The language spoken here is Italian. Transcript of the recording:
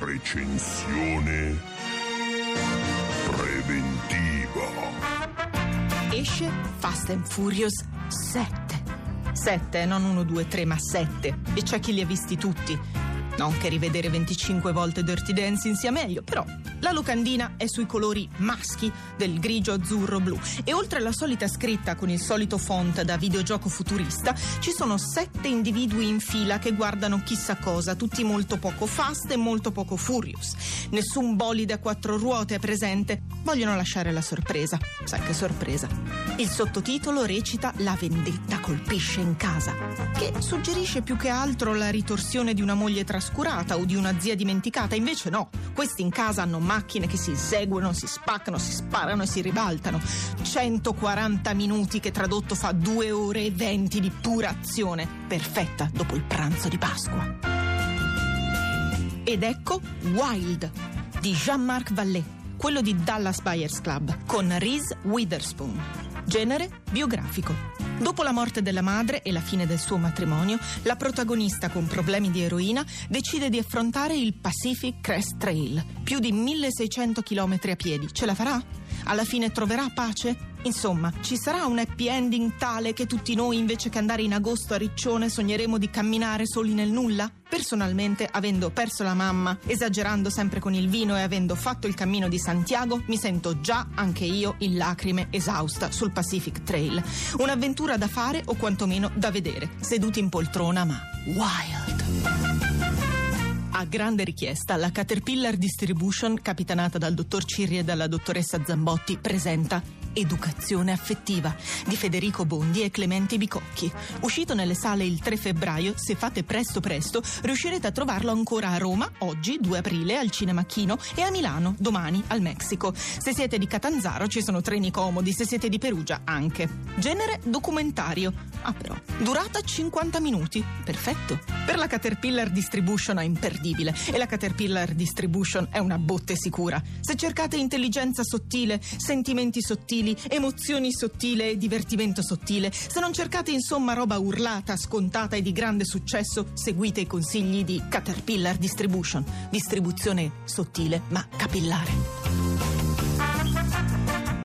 Recensione preventiva. Esce Fast and Furious 7. 7, non 1, 2, 3, ma 7. E c'è chi li ha visti tutti. Non che rivedere 25 volte Dirty Dancing sia meglio, però la locandina è sui colori maschi del grigio azzurro blu e oltre alla solita scritta con il solito font da videogioco futurista ci sono sette individui in fila che guardano chissà cosa, tutti molto poco fast e molto poco furious. Nessun bolide a quattro ruote è presente, vogliono lasciare la sorpresa. Sai che sorpresa. Il sottotitolo recita La vendetta colpisce in casa, che suggerisce più che altro la ritorsione di una moglie trascurata o di una zia dimenticata, invece no, questi in casa hanno macchine che si inseguono, si spaccano, si sparano e si ribaltano. 140 minuti che tradotto fa 2 ore e 20 di pura azione, perfetta dopo il pranzo di Pasqua. Ed ecco Wild di Jean-Marc Vallée, quello di Dallas Buyers Club, con Reese Witherspoon. Genere biografico. Dopo la morte della madre e la fine del suo matrimonio, la protagonista con problemi di eroina decide di affrontare il Pacific Crest Trail, più di 1600 km a piedi. Ce la farà? Alla fine troverà pace? Insomma, ci sarà un happy ending tale che tutti noi, invece che andare in agosto a Riccione, sogneremo di camminare soli nel nulla? Personalmente, avendo perso la mamma, esagerando sempre con il vino e avendo fatto il cammino di Santiago, mi sento già anche io in lacrime esausta sul Pacific Trail. Un'avventura da fare o quantomeno da vedere, seduti in poltrona ma wild. A grande richiesta, la Caterpillar Distribution, capitanata dal dottor Cirri e dalla dottoressa Zambotti, presenta Educazione affettiva di Federico Bondi e Clemente Bicocchi. Uscito nelle sale il 3 febbraio, se fate presto presto, riuscirete a trovarlo ancora a Roma, oggi 2 aprile, al Cinema Chino e a Milano, domani, al Messico. Se siete di Catanzaro ci sono treni comodi, se siete di Perugia anche. Genere documentario. Ah però, durata 50 minuti. Perfetto. Per la Caterpillar Distribution è imperdibile e la Caterpillar Distribution è una botte sicura. Se cercate intelligenza sottile, sentimenti sottili, emozioni sottile e divertimento sottile, se non cercate insomma roba urlata, scontata e di grande successo, seguite i consigli di Caterpillar Distribution. Distribuzione sottile ma capillare.